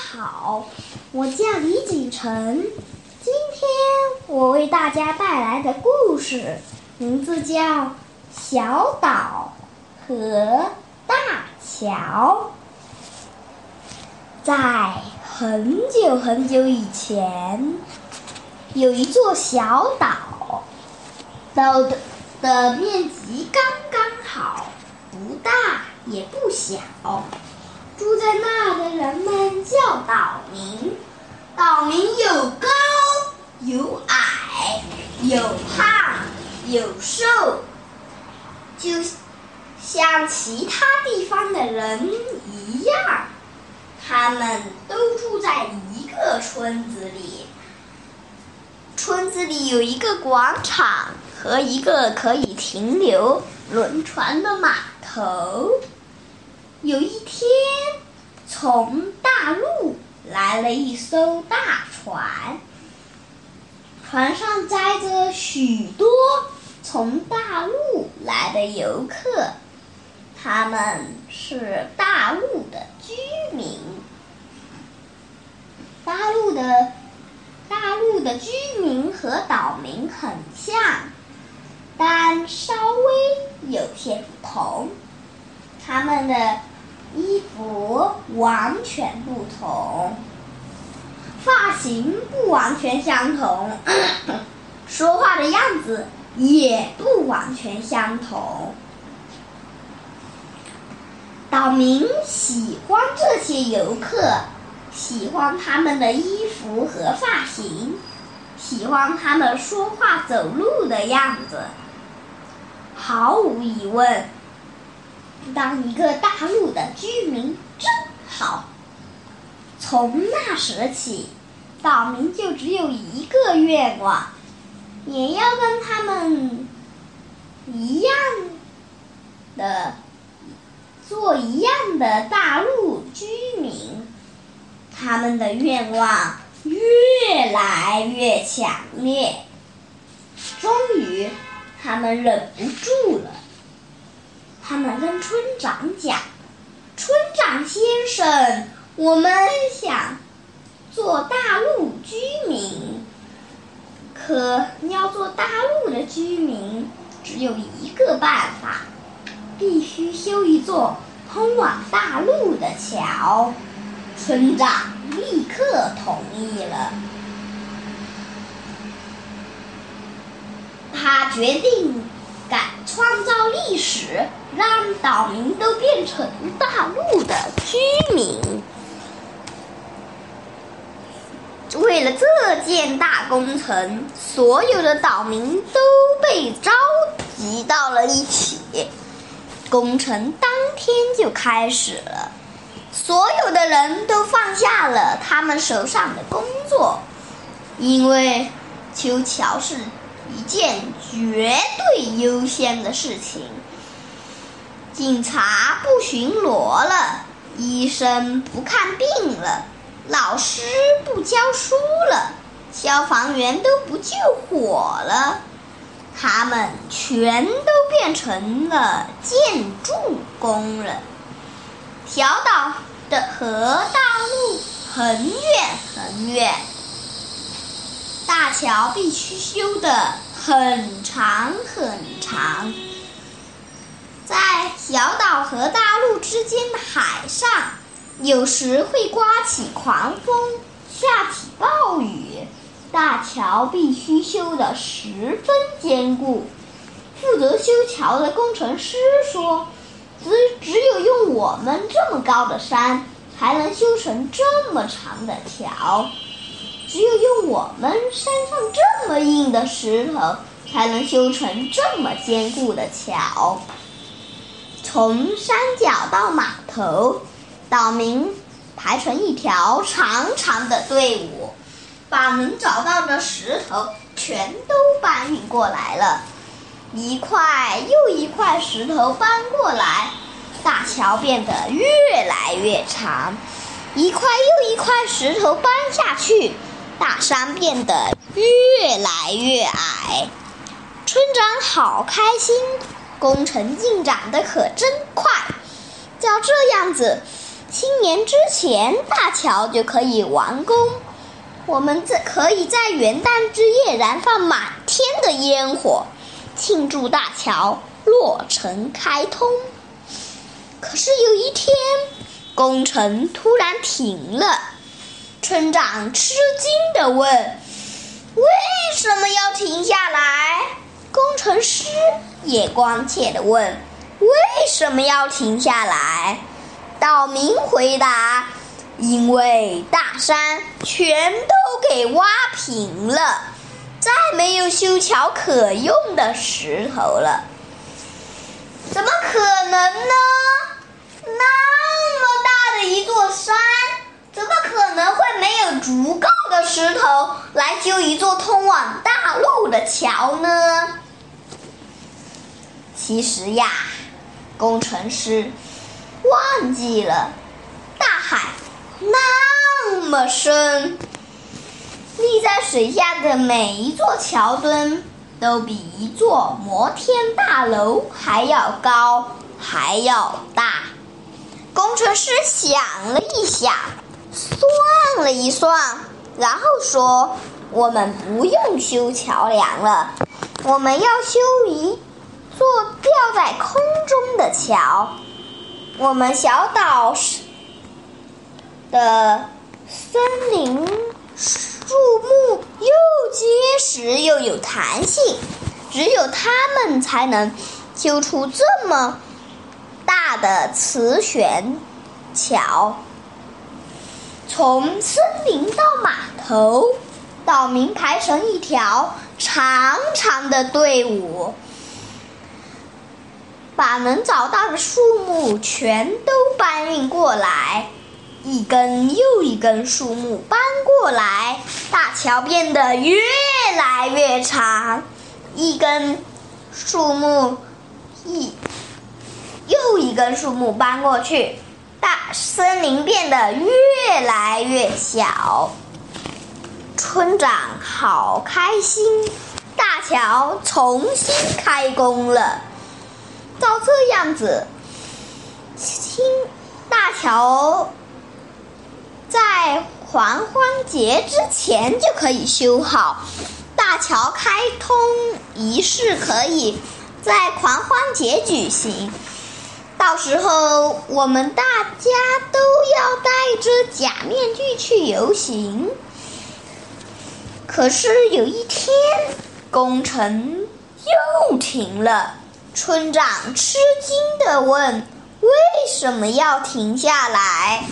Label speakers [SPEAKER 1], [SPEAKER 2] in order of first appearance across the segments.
[SPEAKER 1] 好，我叫李锦晨。今天我为大家带来的故事名字叫《小岛和大桥》。在很久很久以前，有一座小岛，岛的的面积刚刚好，不大也不小。住在那的人们叫岛民，岛民有高有矮，有胖有瘦，就像其他地方的人一样，他们都住在一个村子里。村子里有一个广场和一个可以停留轮船的码头。有一天，从大陆来了一艘大船，船上载着许多从大陆来的游客，他们是大陆的居民。大陆的大陆的居民和岛民很像，但稍微有些不同，他们的。衣服完全不同，发型不完全相同，说话的样子也不完全相同。岛民喜欢这些游客，喜欢他们的衣服和发型，喜欢他们说话走路的样子。毫无疑问。当一个大陆的居民真好。从那时起，岛民就只有一个愿望，也要跟他们一样的做一样的大陆居民。他们的愿望越来越强烈，终于，他们忍不住了。他们跟村长讲：“村长先生，我们想做大陆居民，可要做大陆的居民，只有一个办法，必须修一座通往大陆的桥。”村长立刻同意了，他决定。改创造历史，让岛民都变成大陆的居民。为了这件大工程，所有的岛民都被召集到了一起。工程当天就开始了，所有的人都放下了他们手上的工作，因为修桥是。一件绝对优先的事情。警察不巡逻了，医生不看病了，老师不教书了，消防员都不救火了，他们全都变成了建筑工人。小岛的和大陆很远很远。大桥必须修得很长很长，在小岛和大陆之间的海上，有时会刮起狂风，下起暴雨，大桥必须修得十分坚固。负责修桥的工程师说：“只只有用我们这么高的山，才能修成这么长的桥。”只有用我们山上这么硬的石头，才能修成这么坚固的桥。从山脚到码头，岛民排成一条长长的队伍，把能找到的石头全都搬运过来了。一块又一块石头搬过来，大桥变得越来越长。一块又一块石头搬下去。大山变得越来越矮，村长好开心，工程进展的可真快。照这样子，新年之前大桥就可以完工。我们在可以在元旦之夜燃放满天的烟火，庆祝大桥落成开通。可是有一天，工程突然停了。村长吃惊地问：“为什么要停下来？”也关切地问：“为什么要停下来？”岛民回答：“因为大山全都给挖平了，再没有修桥可用的石头了。”怎么可能呢？那么大的一座山，怎么可能会没有足够的石头来修一座通往大陆的桥呢？其实呀，工程师忘记了，大海那么深，立在水下的每一座桥墩都比一座摩天大楼还要高，还要大。工程师想了一想，算了一算，然后说：“我们不用修桥梁了，我们要修一座吊在空中的桥。我们小岛的森林树木又结实又有弹性，只有它们才能修出这么。”大的磁悬桥，从森林到码头，岛民排成一条长长的队伍，把能找到的树木全都搬运过来。一根又一根树木搬过来，大桥变得越来越长。一根树木一。又一根树木搬过去，大森林变得越来越小。村长好开心，大桥重新开工了。照这样子，新大桥在狂欢节之前就可以修好。大桥开通仪式可以在狂欢节举行。到时候我们大家都要戴着假面具去游行。可是有一天，工程又停了。村长吃惊地问：“为什么要停下来？”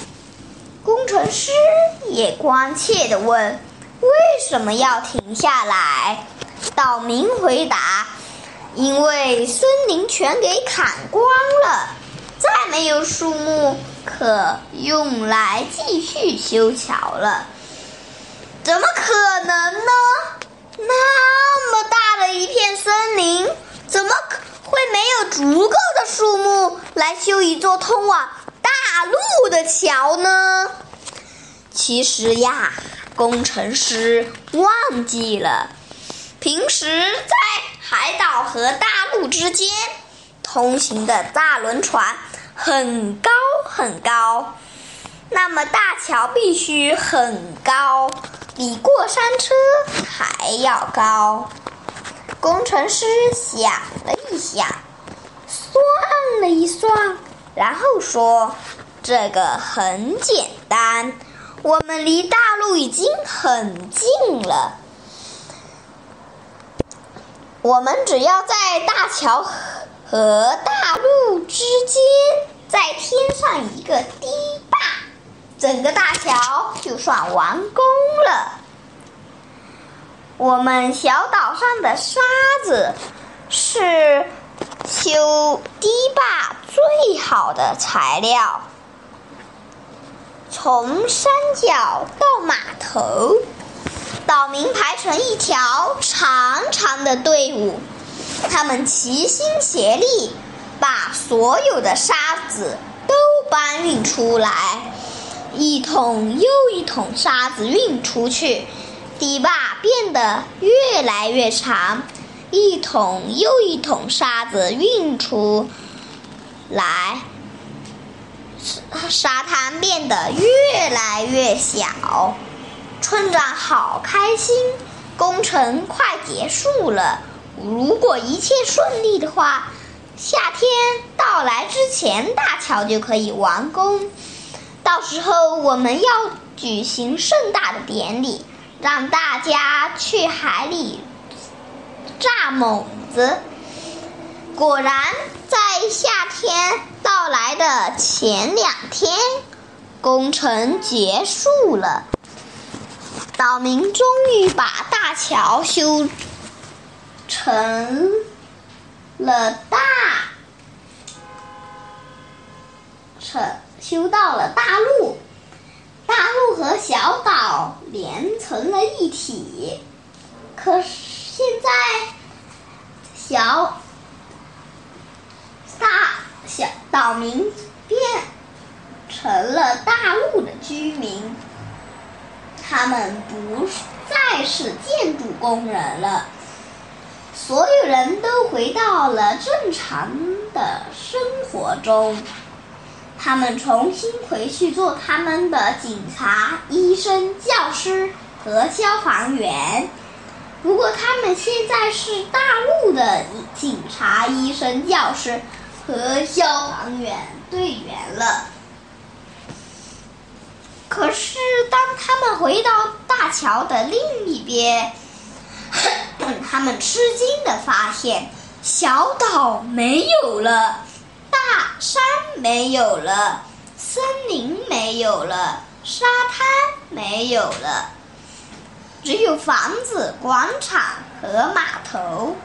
[SPEAKER 1] 工程师也关切地问：“为什么要停下来？”岛民回答：“因为森林全给砍光了。”再没有树木可用来继续修桥了，怎么可能呢？那么大的一片森林，怎么可会没有足够的树木来修一座通往大陆的桥呢？其实呀，工程师忘记了，平时在海岛和大陆之间。通行的大轮船很高很高，那么大桥必须很高，比过山车还要高。工程师想了一想，算了一算，然后说：“这个很简单，我们离大陆已经很近了，我们只要在大桥。”和大陆之间再添上一个堤坝，整个大桥就算完工了。我们小岛上的沙子是修堤坝最好的材料。从山脚到码头，岛民排成一条长长的队伍。他们齐心协力，把所有的沙子都搬运出来。一桶又一桶沙子运出去，堤坝变得越来越长。一桶又一桶沙子运出来，沙滩变得越来越小。村长好开心，工程快结束了。如果一切顺利的话，夏天到来之前，大桥就可以完工。到时候我们要举行盛大的典礼，让大家去海里炸猛子。果然，在夏天到来的前两天，工程结束了。岛民终于把大桥修成了大成修到了大陆，大陆和小岛连成了一体。可是现在，小大小岛民变成了大陆的居民。他们不再是建筑工人了，所有人都回到了正常的生活中。他们重新回去做他们的警察、医生、教师和消防员。不过，他们现在是大陆的警察、医生、教师和消防员队员了。可是，当他们回到大桥的另一边，他们吃惊的发现，小岛没有了，山没有了，森林没有了，沙滩没有了，只有房子、广场和码头。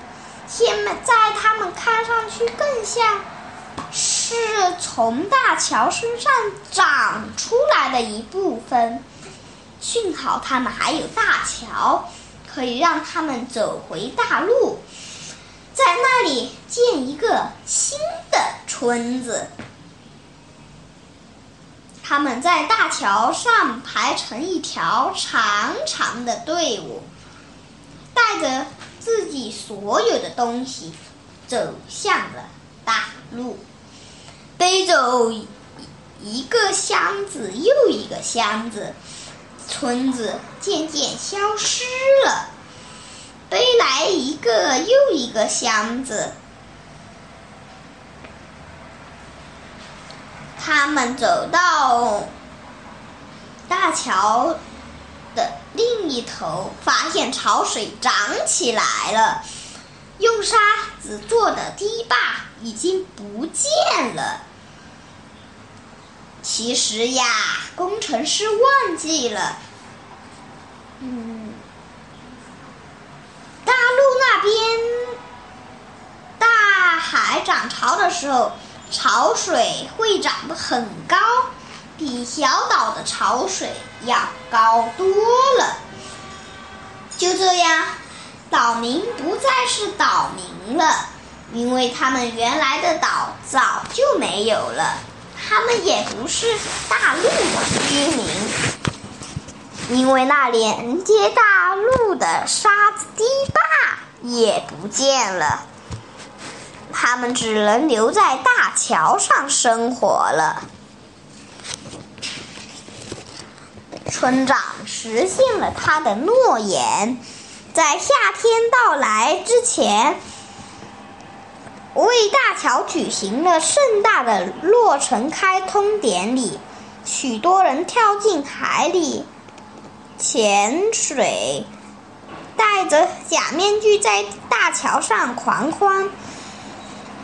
[SPEAKER 1] 现在，他们看上去更像……是从大桥身上长出来的一部分。幸好他们还有大桥，可以让他们走回大陆，在那里建一个新村子。他们在大桥上排成一条长长的队伍，带着自己所有的东西，走向了大路。背走一个箱子又一个箱子，村子渐渐消失了。背来一个又一个箱子，他们走到大桥的另一头，发现潮水涨起来了。用沙子做的堤坝已经不见了。其实呀，工程师忘记了，嗯，大陆那边大海涨潮的时候，潮水会涨得很高，比小岛的潮水要高多了。就这样，岛民不再是岛民了，因为他们原来的岛早就没有了。他们也不是大陆的居民，因为那连接大陆的沙子堤坝也不见了。他们只能留在大桥上生活了。村长实现了他的诺言，在夏天到来之前。为大桥举行了盛大的落成开通典礼，许多人跳进海里潜水，戴着假面具在大桥上狂欢，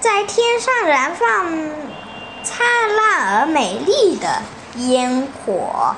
[SPEAKER 1] 在天上燃放灿烂而美丽的烟火。